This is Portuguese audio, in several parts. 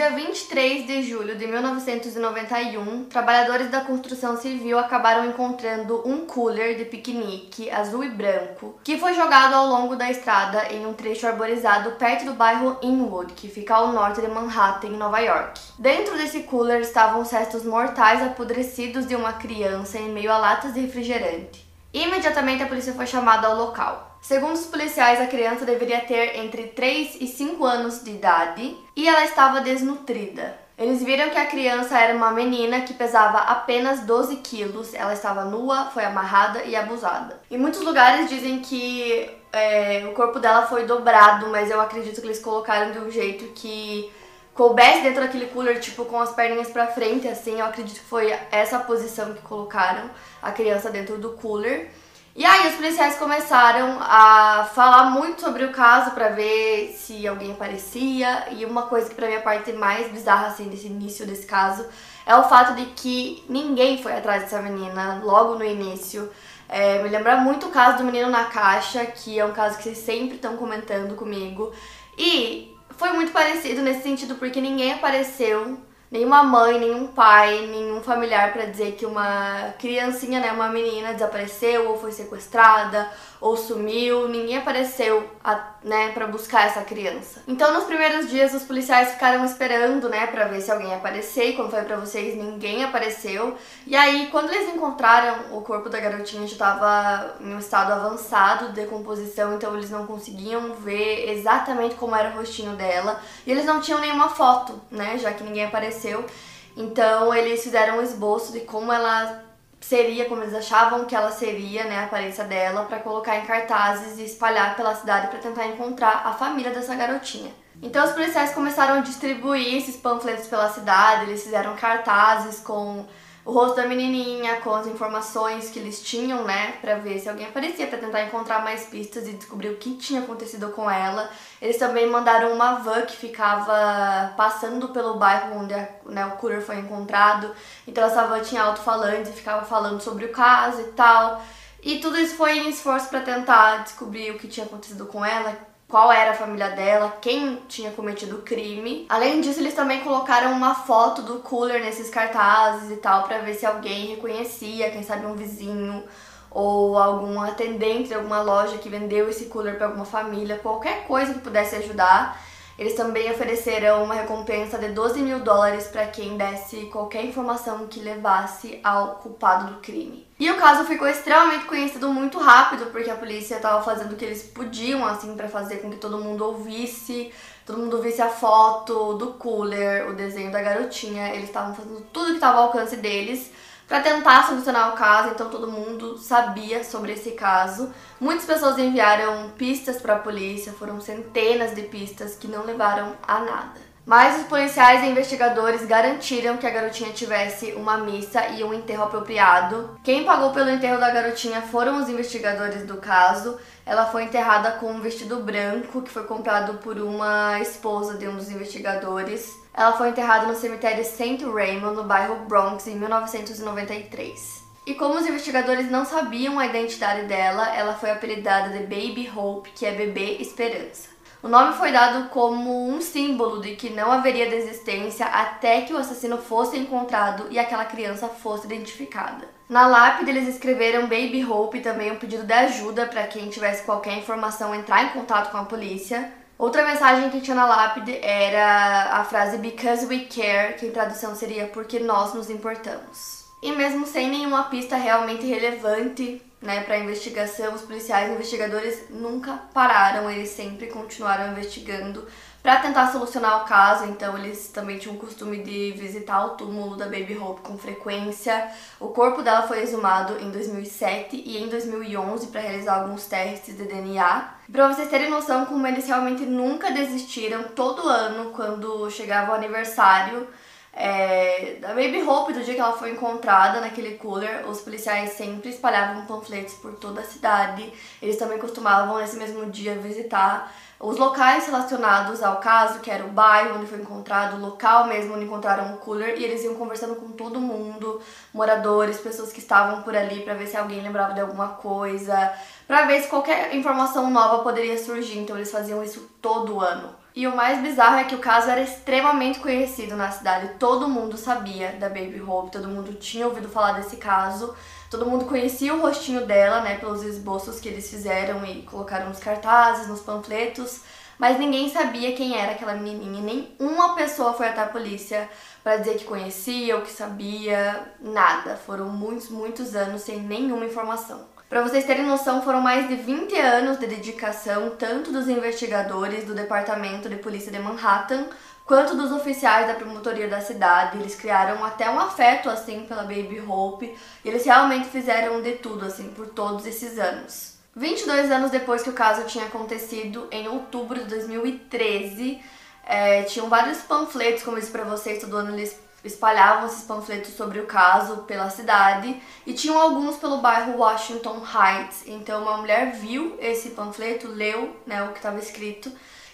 Dia 23 de julho de 1991, trabalhadores da construção civil acabaram encontrando um cooler de piquenique azul e branco que foi jogado ao longo da estrada em um trecho arborizado perto do bairro Inwood, que fica ao norte de Manhattan, em Nova York. Dentro desse cooler estavam os restos mortais apodrecidos de uma criança em meio a latas de refrigerante. Imediatamente a polícia foi chamada ao local. Segundo os policiais, a criança deveria ter entre 3 e 5 anos de idade e ela estava desnutrida. Eles viram que a criança era uma menina que pesava apenas 12 quilos, ela estava nua, foi amarrada e abusada. Em muitos lugares dizem que é, o corpo dela foi dobrado, mas eu acredito que eles colocaram de um jeito que coubesse dentro daquele cooler, tipo, com as perninhas pra frente, assim. Eu acredito que foi essa posição que colocaram a criança dentro do cooler. E aí os policiais começaram a falar muito sobre o caso para ver se alguém aparecia. E uma coisa que para mim é parte mais bizarra assim desse início desse caso é o fato de que ninguém foi atrás dessa menina logo no início. É, me lembra muito o caso do menino na caixa, que é um caso que vocês sempre estão comentando comigo. E foi muito parecido nesse sentido porque ninguém apareceu nenhuma mãe, nenhum pai, nenhum familiar para dizer que uma criancinha, né, uma menina desapareceu ou foi sequestrada ou sumiu, ninguém apareceu, a, né, para buscar essa criança. Então, nos primeiros dias, os policiais ficaram esperando, né, para ver se alguém aparecer. E como foi para vocês, ninguém apareceu. E aí, quando eles encontraram o corpo da garotinha, já estava em um estado avançado de decomposição, então eles não conseguiam ver exatamente como era o rostinho dela. E eles não tinham nenhuma foto, né, já que ninguém apareceu. Então, eles fizeram um esboço de como ela seria como eles achavam que ela seria, né, a aparência dela, para colocar em cartazes e espalhar pela cidade para tentar encontrar a família dessa garotinha. Então os policiais começaram a distribuir esses panfletos pela cidade, eles fizeram cartazes com o rosto da menininha, com as informações que eles tinham, né, para ver se alguém aparecia, para tentar encontrar mais pistas e descobrir o que tinha acontecido com ela. Eles também mandaram uma van que ficava passando pelo bairro onde né, o cooler foi encontrado. Então essa van tinha alto-falantes e ficava falando sobre o caso e tal. E tudo isso foi em esforço para tentar descobrir o que tinha acontecido com ela, qual era a família dela, quem tinha cometido o crime. Além disso, eles também colocaram uma foto do cooler nesses cartazes e tal para ver se alguém reconhecia, quem sabe um vizinho ou algum atendente de alguma loja que vendeu esse cooler para alguma família, qualquer coisa que pudesse ajudar. Eles também ofereceram uma recompensa de 12 mil dólares para quem desse qualquer informação que levasse ao culpado do crime. E o caso ficou extremamente conhecido muito rápido, porque a polícia estava fazendo o que eles podiam, assim, para fazer com que todo mundo ouvisse, todo mundo visse a foto do cooler, o desenho da garotinha. Eles estavam fazendo tudo que estava ao alcance deles para tentar solucionar o caso, então todo mundo sabia sobre esse caso. Muitas pessoas enviaram pistas para a polícia, foram centenas de pistas que não levaram a nada. Mas os policiais e investigadores garantiram que a garotinha tivesse uma missa e um enterro apropriado. Quem pagou pelo enterro da garotinha foram os investigadores do caso. Ela foi enterrada com um vestido branco que foi comprado por uma esposa de um dos investigadores. Ela foi enterrada no cemitério St. Raymond, no bairro Bronx, em 1993. E como os investigadores não sabiam a identidade dela, ela foi apelidada de Baby Hope, que é bebê esperança. O nome foi dado como um símbolo de que não haveria desistência até que o assassino fosse encontrado e aquela criança fosse identificada. Na lápide eles escreveram Baby Hope e também um pedido de ajuda para quem tivesse qualquer informação entrar em contato com a polícia. Outra mensagem que tinha na lápide era a frase Because we care, que em tradução seria porque nós nos importamos. E mesmo sem nenhuma pista realmente relevante né, para a investigação, os policiais e investigadores nunca pararam, eles sempre continuaram investigando para tentar solucionar o caso. Então, eles também tinham o costume de visitar o túmulo da Baby Hope com frequência. O corpo dela foi exumado em 2007 e em 2011 para realizar alguns testes de DNA. Para vocês terem noção como eles realmente nunca desistiram, todo ano, quando chegava o aniversário É, da Baby Hope, do dia que ela foi encontrada naquele cooler, os policiais sempre espalhavam panfletos por toda a cidade. Eles também costumavam, nesse mesmo dia, visitar os locais relacionados ao caso, que era o bairro onde foi encontrado, o local mesmo onde encontraram o cooler, e eles iam conversando com todo mundo, moradores, pessoas que estavam por ali, para ver se alguém lembrava de alguma coisa, para ver se qualquer informação nova poderia surgir. Então eles faziam isso todo ano. E o mais bizarro é que o caso era extremamente conhecido na cidade. Todo mundo sabia da Baby Hope, todo mundo tinha ouvido falar desse caso. Todo mundo conhecia o rostinho dela, né, pelos esboços que eles fizeram e colocaram nos cartazes, nos panfletos, mas ninguém sabia quem era aquela menininha. Nem uma pessoa foi até a polícia para dizer que conhecia ou que sabia, nada. Foram muitos, muitos anos sem nenhuma informação. Para vocês terem noção, foram mais de 20 anos de dedicação tanto dos investigadores do Departamento de Polícia de Manhattan quanto dos oficiais da promotoria da cidade. Eles criaram até um afeto assim pela Baby Hope e eles realmente fizeram de tudo assim por todos esses anos. 22 anos depois que o caso tinha acontecido, em outubro de 2013, é, tinham vários panfletos, como eu disse pra vocês, todo ano eles espalhavam esses panfletos sobre o caso pela cidade e tinham alguns pelo bairro Washington Heights. Então uma mulher viu esse panfleto, leu né, o que estava escrito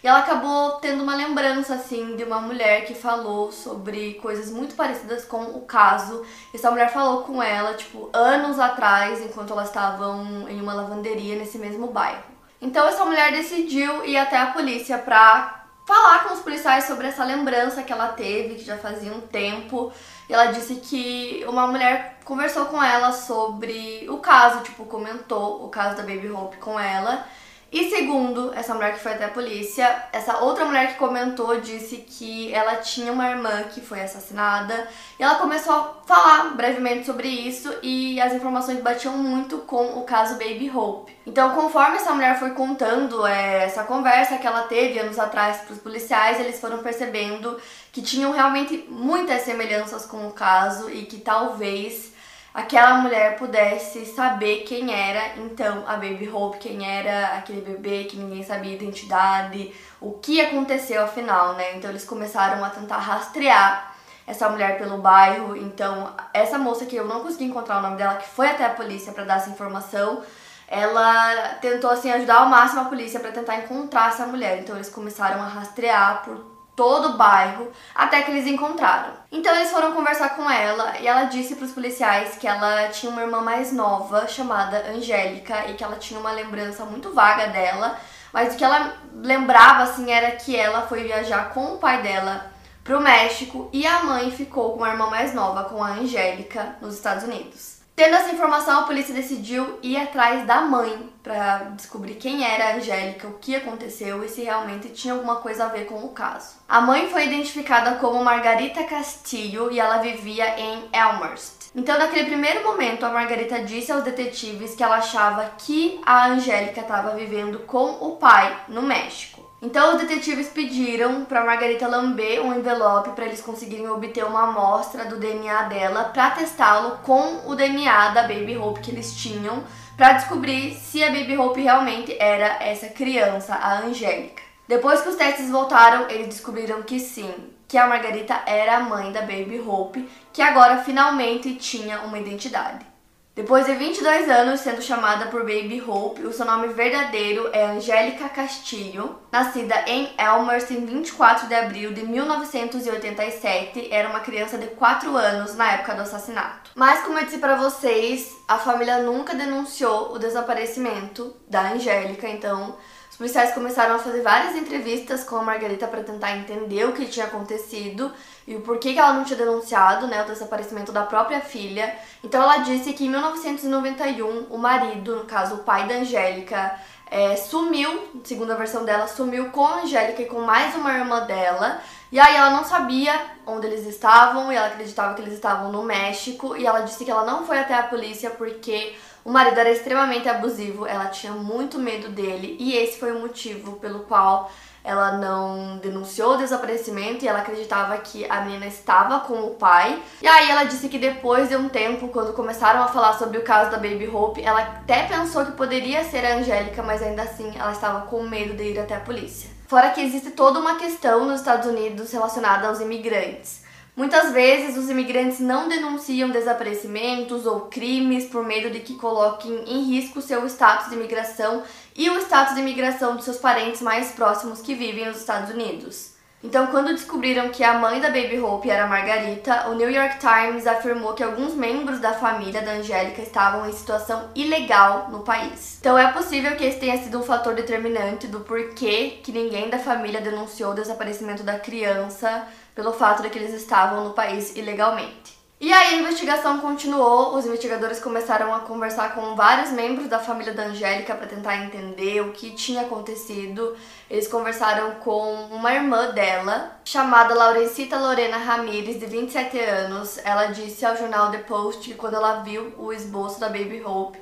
e ela acabou tendo uma lembrança assim de uma mulher que falou sobre coisas muito parecidas com o caso. Essa mulher falou com ela, tipo, anos atrás, enquanto elas estavam em uma lavanderia nesse mesmo bairro. Então essa mulher decidiu ir até a polícia pra falar com os policiais sobre essa lembrança que ela teve, que já fazia um tempo. E ela disse que uma mulher conversou com ela sobre o caso, tipo, comentou o caso da Baby Hope com ela. E segundo essa mulher que foi até a polícia, essa outra mulher que comentou disse que ela tinha uma irmã que foi assassinada e ela começou a falar brevemente sobre isso e as informações batiam muito com o caso Baby Hope. Então, conforme essa mulher foi contando é, essa conversa que ela teve anos atrás para os policiais, eles foram percebendo que tinham realmente muitas semelhanças com o caso e que talvez aquela mulher pudesse saber quem era então a Baby Hope, quem era aquele bebê que ninguém sabia a identidade, o que aconteceu afinal, né? Então eles começaram a tentar rastrear essa mulher pelo bairro. Então, essa moça que eu não consegui encontrar o nome dela, que foi até a polícia para dar essa informação, ela tentou assim ajudar ao máximo a polícia para tentar encontrar essa mulher. Então eles começaram a rastrear por todo o bairro até que eles encontraram. Então eles foram conversar com ela e ela disse para os policiais que ela tinha uma irmã mais nova chamada Angélica e que ela tinha uma lembrança muito vaga dela, mas o que ela lembrava assim era que ela foi viajar com o pai dela pro México e a mãe ficou com a irmã mais nova, com a Angélica, nos Estados Unidos. Tendo essa informação, a polícia decidiu ir atrás da mãe para descobrir quem era a Angélica, o que aconteceu e se realmente tinha alguma coisa a ver com o caso. A mãe foi identificada como Margarita Castillo e ela vivia em Elmhurst. Então, naquele primeiro momento, a Margarita disse aos detetives que ela achava que a Angélica estava vivendo com o pai no México. Então os detetives pediram para Margarita lamber um envelope para eles conseguirem obter uma amostra do DNA dela para testá-lo com o DNA da Baby Hope que eles tinham para descobrir se a Baby Hope realmente era essa criança, a Angélica. Depois que os testes voltaram, eles descobriram que sim, que a Margarita era a mãe da Baby Hope, que agora finalmente tinha uma identidade. Depois de 22 anos sendo chamada por Baby Hope, o seu nome verdadeiro é Angélica Castilho. Nascida em Elmhurst em 24 de abril de 1987, era uma criança de 4 anos na época do assassinato. Mas como eu disse para vocês, a família nunca denunciou o desaparecimento da Angélica, então os policiais começaram a fazer várias entrevistas com a Margarita para tentar entender o que tinha acontecido e o porquê que ela não tinha denunciado né, o desaparecimento da própria filha. Então ela disse que em 1991 o marido, no caso o pai da Angélica, é, sumiu, segundo a versão dela, sumiu com a Angélica e com mais uma irmã dela. E aí ela não sabia onde eles estavam e ela acreditava que eles estavam no México. E ela disse que ela não foi até a polícia porque o marido era extremamente abusivo, ela tinha muito medo dele e esse foi o motivo pelo qual ela não denunciou o desaparecimento e ela acreditava que a menina estava com o pai. E aí ela disse que depois de um tempo, quando começaram a falar sobre o caso da Baby Hope, ela até pensou que poderia ser a Angélica, mas ainda assim ela estava com medo de ir até a polícia. Fora que existe toda uma questão nos Estados Unidos relacionada aos imigrantes. Muitas vezes os imigrantes não denunciam desaparecimentos ou crimes por medo de que coloquem em risco seu status de imigração e o status de imigração dos seus parentes mais próximos que vivem nos Estados Unidos. Então, quando descobriram que a mãe da Baby Hope era Margarita, o New York Times afirmou que alguns membros da família da Angélica estavam em situação ilegal no país. Então, é possível que esse tenha sido um fator determinante do porquê que ninguém da família denunciou o desaparecimento da criança pelo fato de que eles estavam no país ilegalmente. E aí a investigação continuou, os investigadores começaram a conversar com vários membros da família da Angélica para tentar entender o que tinha acontecido. Eles conversaram com uma irmã dela, chamada Laurencita Lorena Ramírez, de 27 anos. Ela disse ao jornal The Post que quando ela viu o esboço da Baby Hope,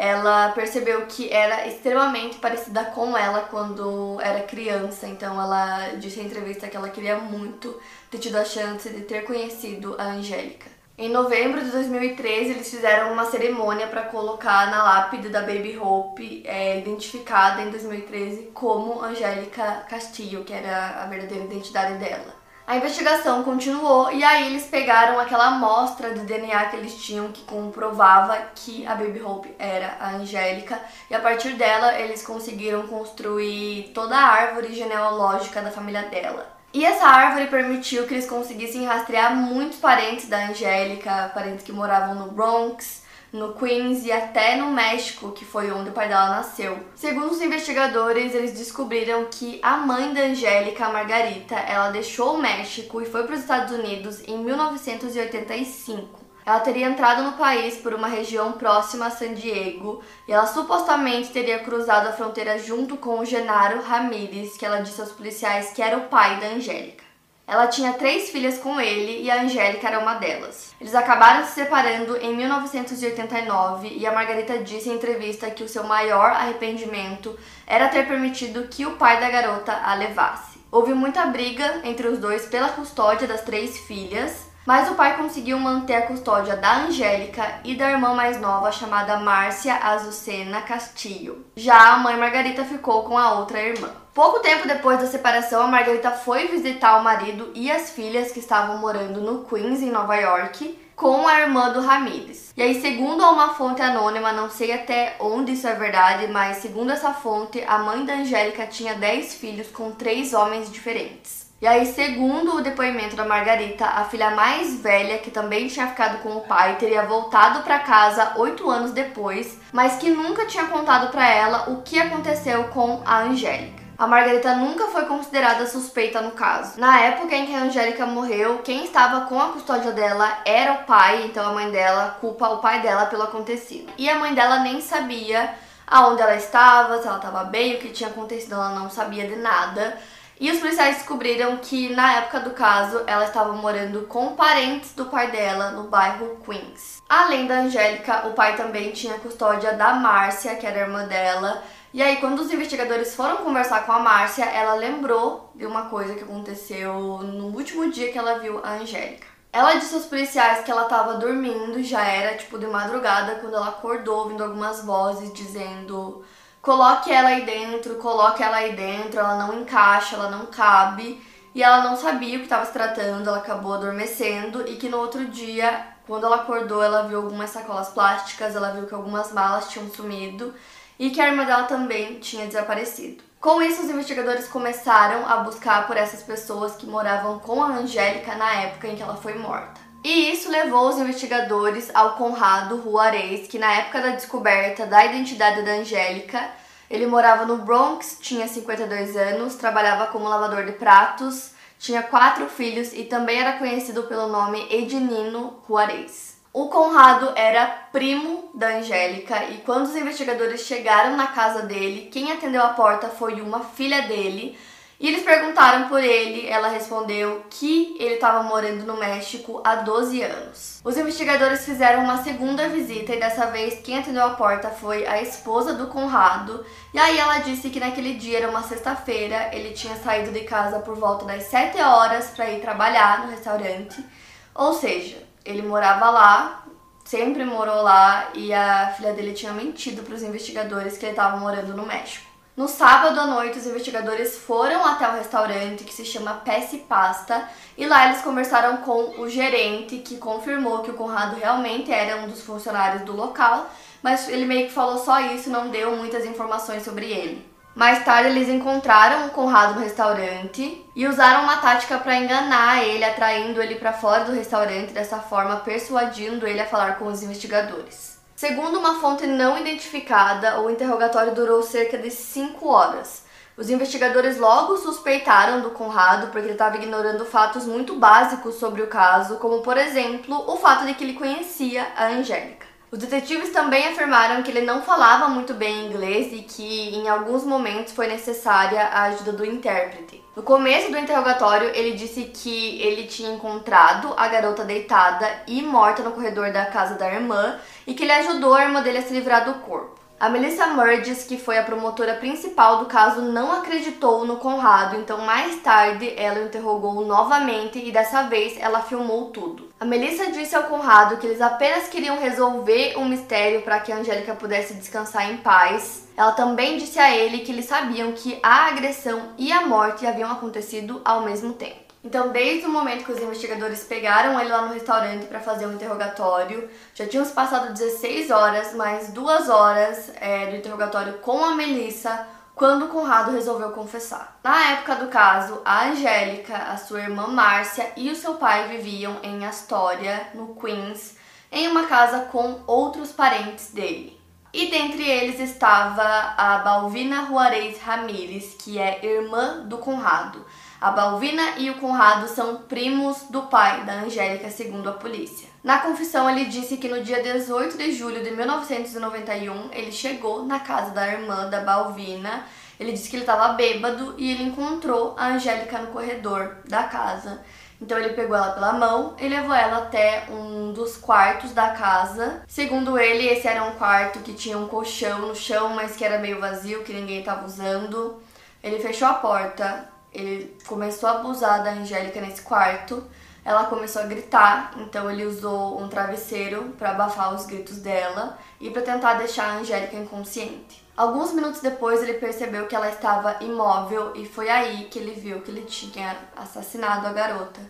ela percebeu que era extremamente parecida com ela quando era criança. Então ela disse em entrevista que ela queria muito ter tido a chance de ter conhecido a Angélica. Em novembro de 2013, eles fizeram uma cerimônia para colocar na lápide da Baby Hope, é, identificada em 2013 como Angélica Castillo, que era a verdadeira identidade dela. A investigação continuou e aí eles pegaram aquela amostra de DNA que eles tinham que comprovava que a Baby Hope era a Angélica e a partir dela eles conseguiram construir toda a árvore genealógica da família dela. E essa árvore permitiu que eles conseguissem rastrear muitos parentes da Angélica, parentes que moravam no Bronx, no Queens e até no México, que foi onde o pai dela nasceu. Segundo os investigadores, eles descobriram que a mãe da Angélica, Margarita, ela deixou o México e foi para os Estados Unidos em 1985. Ela teria entrado no país por uma região próxima a San Diego e ela supostamente teria cruzado a fronteira junto com o Genaro Ramírez, que ela disse aos policiais que era o pai da Angélica. Ela tinha três filhas com ele e a Angélica era uma delas. Eles acabaram se separando em 1989 e a Margarita disse em entrevista que o seu maior arrependimento era ter permitido que o pai da garota a levasse. Houve muita briga entre os dois pela custódia das três filhas, mas o pai conseguiu manter a custódia da Angélica e da irmã mais nova chamada Márcia Azucena Castillo. Já a mãe Margarita ficou com a outra irmã. Pouco tempo depois da separação, a Margarita foi visitar o marido e as filhas que estavam morando no Queens, em Nova York, com a irmã do Ramírez. E aí, segundo uma fonte anônima, não sei até onde isso é verdade, mas segundo essa fonte, a mãe da Angélica tinha 10 filhos com três homens diferentes. E aí, segundo o depoimento da Margarita, a filha mais velha, que também tinha ficado com o pai, teria voltado para casa oito anos depois, mas que nunca tinha contado para ela o que aconteceu com a Angélica. A Margarita nunca foi considerada suspeita no caso. Na época em que a Angélica morreu, quem estava com a custódia dela era o pai, então a mãe dela culpa o pai dela pelo acontecido. E a mãe dela nem sabia aonde ela estava, se ela estava bem, o que tinha acontecido, ela não sabia de nada. E os policiais descobriram que na época do caso ela estava morando com parentes do pai dela no bairro Queens. Além da Angélica, o pai também tinha custódia da Márcia, que era irmã dela, e aí, quando os investigadores foram conversar com a Márcia, ela lembrou de uma coisa que aconteceu no último dia que ela viu a Angélica. Ela disse aos policiais que ela estava dormindo, já era tipo de madrugada, quando ela acordou, ouvindo algumas vozes dizendo: coloque ela aí dentro, coloque ela aí dentro, ela não encaixa, ela não cabe. E ela não sabia o que estava se tratando, ela acabou adormecendo e que no outro dia, quando ela acordou, ela viu algumas sacolas plásticas, ela viu que algumas malas tinham sumido e que a irmã dela também tinha desaparecido. Com isso, os investigadores começaram a buscar por essas pessoas que moravam com a Angélica na época em que ela foi morta. E isso levou os investigadores ao Conrado Juarez, que na época da descoberta da identidade da Angélica, ele morava no Bronx, tinha 52 anos, trabalhava como lavador de pratos, tinha quatro filhos e também era conhecido pelo nome Ednino Juarez. O Conrado era primo da Angélica e quando os investigadores chegaram na casa dele, quem atendeu a porta foi uma filha dele. E eles perguntaram por ele, ela respondeu que ele estava morando no México há 12 anos. Os investigadores fizeram uma segunda visita e dessa vez quem atendeu a porta foi a esposa do Conrado. E aí ela disse que naquele dia era uma sexta-feira, ele tinha saído de casa por volta das 7 horas para ir trabalhar no restaurante. Ou seja, ele morava lá, sempre morou lá e a filha dele tinha mentido para os investigadores que ele estava morando no México. No sábado à noite, os investigadores foram até o restaurante que se chama Peça e Pasta e lá eles conversaram com o gerente que confirmou que o Conrado realmente era um dos funcionários do local, mas ele meio que falou só isso, não deu muitas informações sobre ele. Mais tarde, eles encontraram o Conrado no restaurante e usaram uma tática para enganar ele, atraindo ele para fora do restaurante, dessa forma persuadindo ele a falar com os investigadores. Segundo uma fonte não identificada, o interrogatório durou cerca de 5 horas. Os investigadores logo suspeitaram do Conrado porque ele estava ignorando fatos muito básicos sobre o caso, como por exemplo o fato de que ele conhecia a Angélica. Os detetives também afirmaram que ele não falava muito bem inglês e que em alguns momentos foi necessária a ajuda do intérprete. No começo do interrogatório, ele disse que ele tinha encontrado a garota deitada e morta no corredor da casa da irmã e que ele ajudou a irmã dele a se livrar do corpo. A Melissa Murges, que foi a promotora principal do caso, não acreditou no Conrado, então mais tarde ela o interrogou novamente e dessa vez ela filmou tudo. A Melissa disse ao Conrado que eles apenas queriam resolver o um mistério para que a Angélica pudesse descansar em paz. Ela também disse a ele que eles sabiam que a agressão e a morte haviam acontecido ao mesmo tempo. Então, desde o momento que os investigadores pegaram ele lá no restaurante para fazer um interrogatório, já tinham se passado 16 horas, mais duas horas é, do interrogatório com a Melissa, quando o Conrado resolveu confessar. Na época do caso, a Angélica, a sua irmã Márcia e o seu pai viviam em Astoria, no Queens, em uma casa com outros parentes dele. E dentre eles estava a Balvina Juarez Ramírez, que é irmã do Conrado. A Balvina e o Conrado são primos do pai da Angélica, segundo a polícia. Na confissão, ele disse que no dia 18 de julho de 1991 ele chegou na casa da irmã da Balvina. Ele disse que ele estava bêbado e ele encontrou a Angélica no corredor da casa. Então ele pegou ela pela mão e levou ela até um dos quartos da casa. Segundo ele, esse era um quarto que tinha um colchão no chão, mas que era meio vazio, que ninguém estava usando. Ele fechou a porta, ele começou a abusar da Angélica nesse quarto. Ela começou a gritar, então ele usou um travesseiro para abafar os gritos dela e para tentar deixar a Angélica inconsciente. Alguns minutos depois, ele percebeu que ela estava imóvel e foi aí que ele viu que ele tinha assassinado a garota.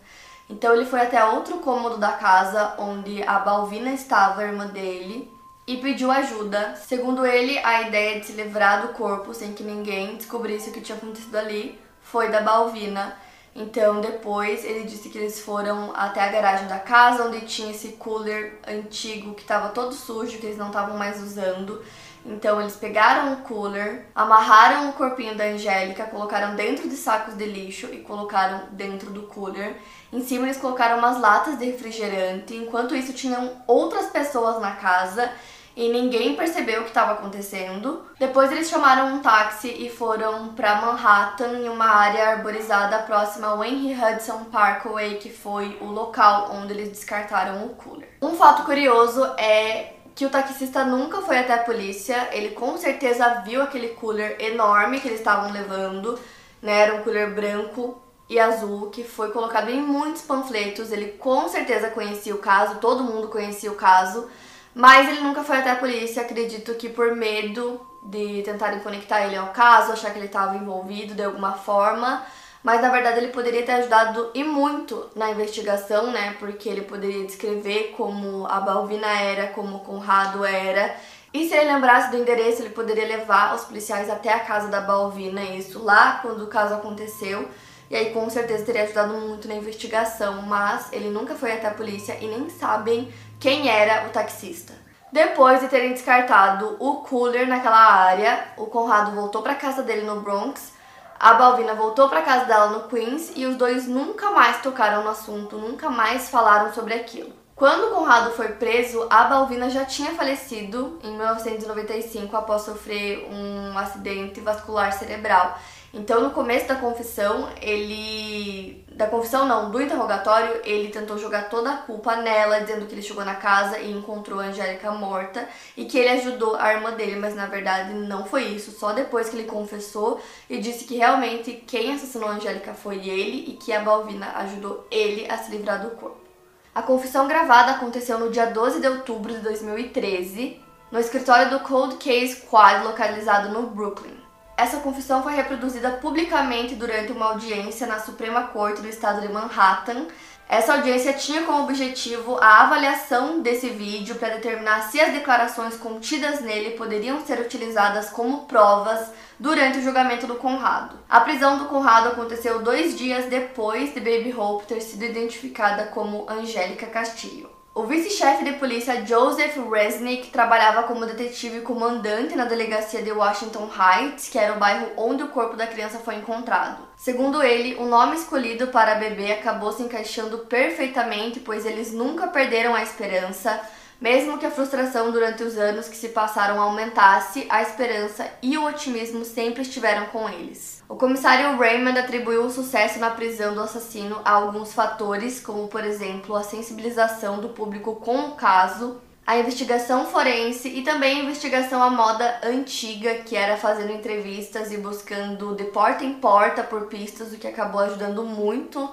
Então ele foi até outro cômodo da casa onde a Balvina estava, a irmã dele, e pediu ajuda. Segundo ele, a ideia de se livrar do corpo sem que ninguém descobrisse o que tinha acontecido ali foi da Balvina. Então depois ele disse que eles foram até a garagem da casa onde tinha esse cooler antigo que estava todo sujo, que eles não estavam mais usando. Então eles pegaram o cooler, amarraram o corpinho da Angélica, colocaram dentro de sacos de lixo e colocaram dentro do cooler. Em cima eles colocaram umas latas de refrigerante. Enquanto isso tinham outras pessoas na casa e ninguém percebeu o que estava acontecendo. Depois eles chamaram um táxi e foram para Manhattan, em uma área arborizada próxima ao Henry Hudson Parkway, que foi o local onde eles descartaram o cooler. Um fato curioso é que o taxista nunca foi até a polícia, ele com certeza viu aquele cooler enorme que eles estavam levando, né? Era um cooler branco e azul que foi colocado em muitos panfletos. Ele com certeza conhecia o caso, todo mundo conhecia o caso. Mas ele nunca foi até a polícia, acredito que por medo de tentarem conectar ele ao caso, achar que ele estava envolvido de alguma forma. Mas na verdade ele poderia ter ajudado e muito na investigação, né? Porque ele poderia descrever como a Balvina era, como Conrado era. E se ele lembrasse do endereço, ele poderia levar os policiais até a casa da Balvina, isso lá quando o caso aconteceu. E aí com certeza teria ajudado muito na investigação, mas ele nunca foi até a polícia e nem sabem quem era o taxista. Depois de terem descartado o cooler naquela área, o Conrado voltou para casa dele no Bronx, a Balvina voltou para casa dela no Queens e os dois nunca mais tocaram no assunto, nunca mais falaram sobre aquilo. Quando o Conrado foi preso, a Balvina já tinha falecido em 1995 após sofrer um acidente vascular cerebral. Então, no começo da confissão, ele. Da confissão, não, do interrogatório, ele tentou jogar toda a culpa nela, dizendo que ele chegou na casa e encontrou a Angélica morta e que ele ajudou a irmã dele, mas na verdade não foi isso. Só depois que ele confessou e disse que realmente quem assassinou a Angélica foi ele e que a Balvina ajudou ele a se livrar do corpo. A confissão gravada aconteceu no dia 12 de outubro de 2013, no escritório do Cold Case Squad localizado no Brooklyn. Essa confissão foi reproduzida publicamente durante uma audiência na Suprema Corte do Estado de Manhattan. Essa audiência tinha como objetivo a avaliação desse vídeo para determinar se as declarações contidas nele poderiam ser utilizadas como provas durante o julgamento do Conrado. A prisão do Conrado aconteceu dois dias depois de Baby Hope ter sido identificada como Angélica Castillo. O vice-chefe de polícia Joseph Resnick trabalhava como detetive comandante na delegacia de Washington Heights, que era o bairro onde o corpo da criança foi encontrado. Segundo ele, o nome escolhido para a bebê acabou se encaixando perfeitamente, pois eles nunca perderam a esperança mesmo que a frustração durante os anos que se passaram aumentasse, a esperança e o otimismo sempre estiveram com eles. O comissário Raymond atribuiu o sucesso na prisão do assassino a alguns fatores, como por exemplo a sensibilização do público com o caso, a investigação forense e também a investigação à moda antiga, que era fazendo entrevistas e buscando de porta em porta por pistas, o que acabou ajudando muito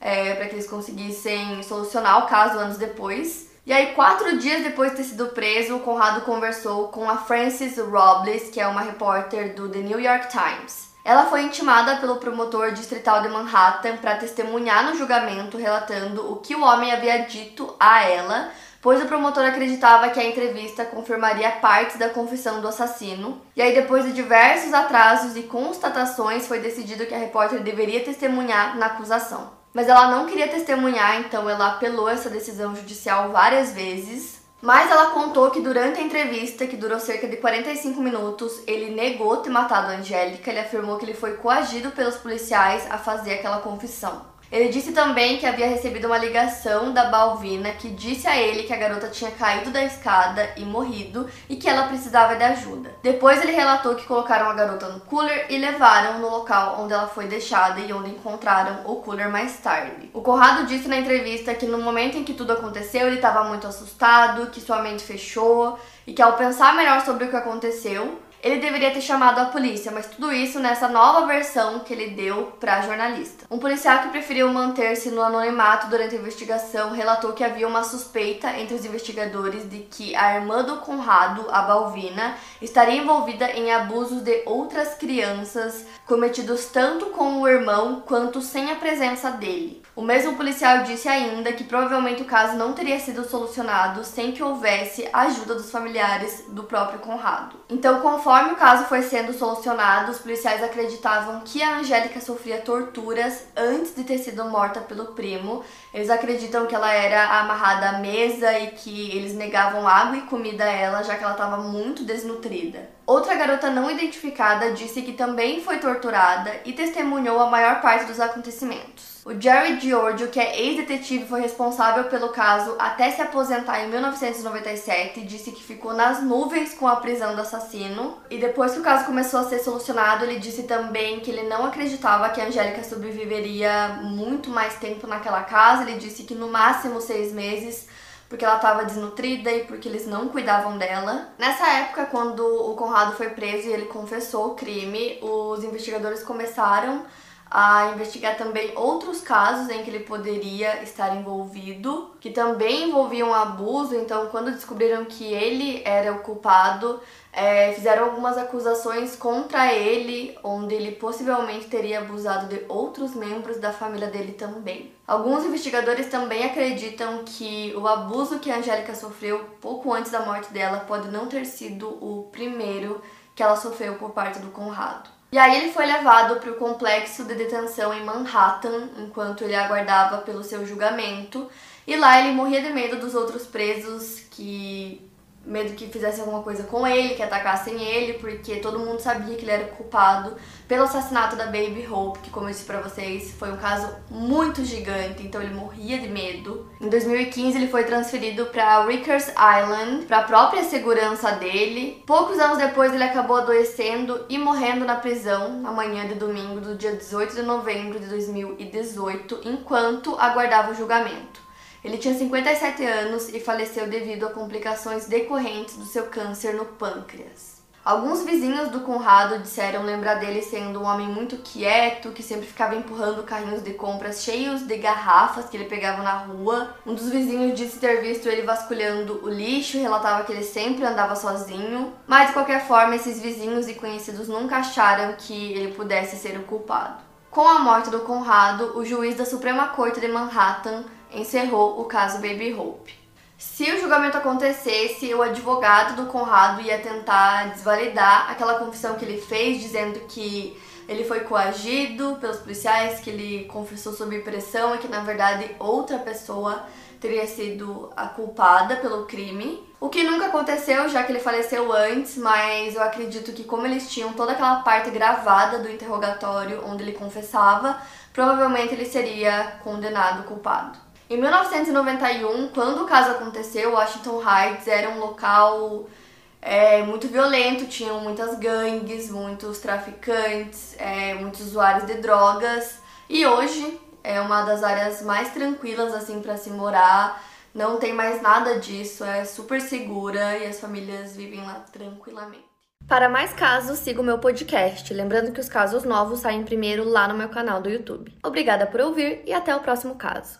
é, para que eles conseguissem solucionar o caso anos depois. E aí, quatro dias depois de ter sido preso, o Conrado conversou com a Frances Robles, que é uma repórter do The New York Times. Ela foi intimada pelo promotor distrital de Manhattan para testemunhar no julgamento, relatando o que o homem havia dito a ela, pois o promotor acreditava que a entrevista confirmaria partes da confissão do assassino. E aí, depois de diversos atrasos e constatações, foi decidido que a repórter deveria testemunhar na acusação. Mas ela não queria testemunhar, então ela apelou essa decisão judicial várias vezes. Mas ela contou que durante a entrevista, que durou cerca de 45 minutos, ele negou ter matado a Angélica. Ele afirmou que ele foi coagido pelos policiais a fazer aquela confissão. Ele disse também que havia recebido uma ligação da Balvina que disse a ele que a garota tinha caído da escada e morrido e que ela precisava de ajuda. Depois ele relatou que colocaram a garota no cooler e levaram no local onde ela foi deixada e onde encontraram o cooler mais tarde. O Conrado disse na entrevista que no momento em que tudo aconteceu ele estava muito assustado, que sua mente fechou e que ao pensar melhor sobre o que aconteceu, ele deveria ter chamado a polícia, mas tudo isso nessa nova versão que ele deu para jornalista. Um policial que preferiu manter-se no anonimato durante a investigação relatou que havia uma suspeita entre os investigadores de que a irmã do Conrado, a Balvina, estaria envolvida em abusos de outras crianças cometidos tanto com o irmão quanto sem a presença dele. O mesmo policial disse ainda que provavelmente o caso não teria sido solucionado sem que houvesse a ajuda dos familiares do próprio Conrado. Então, conforme o caso foi sendo solucionado, os policiais acreditavam que a Angélica sofria torturas antes de ter sido morta pelo primo. Eles acreditam que ela era amarrada à mesa e que eles negavam água e comida a ela, já que ela estava muito desnutrida. Outra garota não identificada disse que também foi torturada e testemunhou a maior parte dos acontecimentos. O Jerry Giorgio, que é ex-detetive, foi responsável pelo caso até se aposentar em 1997, disse que ficou nas nuvens com a prisão do assassino. E depois que o caso começou a ser solucionado, ele disse também que ele não acreditava que a Angélica sobreviveria muito mais tempo naquela casa. Ele disse que no máximo seis meses porque ela estava desnutrida e porque eles não cuidavam dela. Nessa época, quando o Conrado foi preso e ele confessou o crime, os investigadores começaram a investigar também outros casos em que ele poderia estar envolvido, que também envolviam abuso. Então, quando descobriram que ele era o culpado, é, fizeram algumas acusações contra ele, onde ele possivelmente teria abusado de outros membros da família dele também. Alguns investigadores também acreditam que o abuso que a Angélica sofreu pouco antes da morte dela pode não ter sido o primeiro que ela sofreu por parte do Conrado. E aí ele foi levado para o complexo de detenção em Manhattan, enquanto ele aguardava pelo seu julgamento. E lá ele morria de medo dos outros presos que medo que fizessem alguma coisa com ele, que atacassem ele, porque todo mundo sabia que ele era culpado pelo assassinato da Baby Hope, que como eu disse pra vocês, foi um caso muito gigante, então ele morria de medo. Em 2015 ele foi transferido para Rikers Island, para a própria segurança dele. Poucos anos depois ele acabou adoecendo e morrendo na prisão na manhã de domingo do dia 18 de novembro de 2018, enquanto aguardava o julgamento. Ele tinha 57 anos e faleceu devido a complicações decorrentes do seu câncer no pâncreas. Alguns vizinhos do Conrado disseram lembrar dele sendo um homem muito quieto, que sempre ficava empurrando carrinhos de compras cheios de garrafas que ele pegava na rua. Um dos vizinhos disse ter visto ele vasculhando o lixo e relatava que ele sempre andava sozinho. Mas de qualquer forma, esses vizinhos e conhecidos nunca acharam que ele pudesse ser o culpado. Com a morte do Conrado, o juiz da Suprema Corte de Manhattan encerrou o caso Baby Hope. Se o julgamento acontecesse, o advogado do Conrado ia tentar desvalidar aquela confissão que ele fez, dizendo que ele foi coagido pelos policiais, que ele confessou sob pressão e que na verdade outra pessoa teria sido a culpada pelo crime. O que nunca aconteceu, já que ele faleceu antes, mas eu acredito que como eles tinham toda aquela parte gravada do interrogatório onde ele confessava, provavelmente ele seria condenado culpado. Em 1991, quando o caso aconteceu, Washington Heights era um local é, muito violento, tinham muitas gangues, muitos traficantes, é, muitos usuários de drogas. E hoje é uma das áreas mais tranquilas assim para se morar. Não tem mais nada disso, é super segura e as famílias vivem lá tranquilamente. Para mais casos, siga o meu podcast. Lembrando que os casos novos saem primeiro lá no meu canal do YouTube. Obrigada por ouvir e até o próximo caso.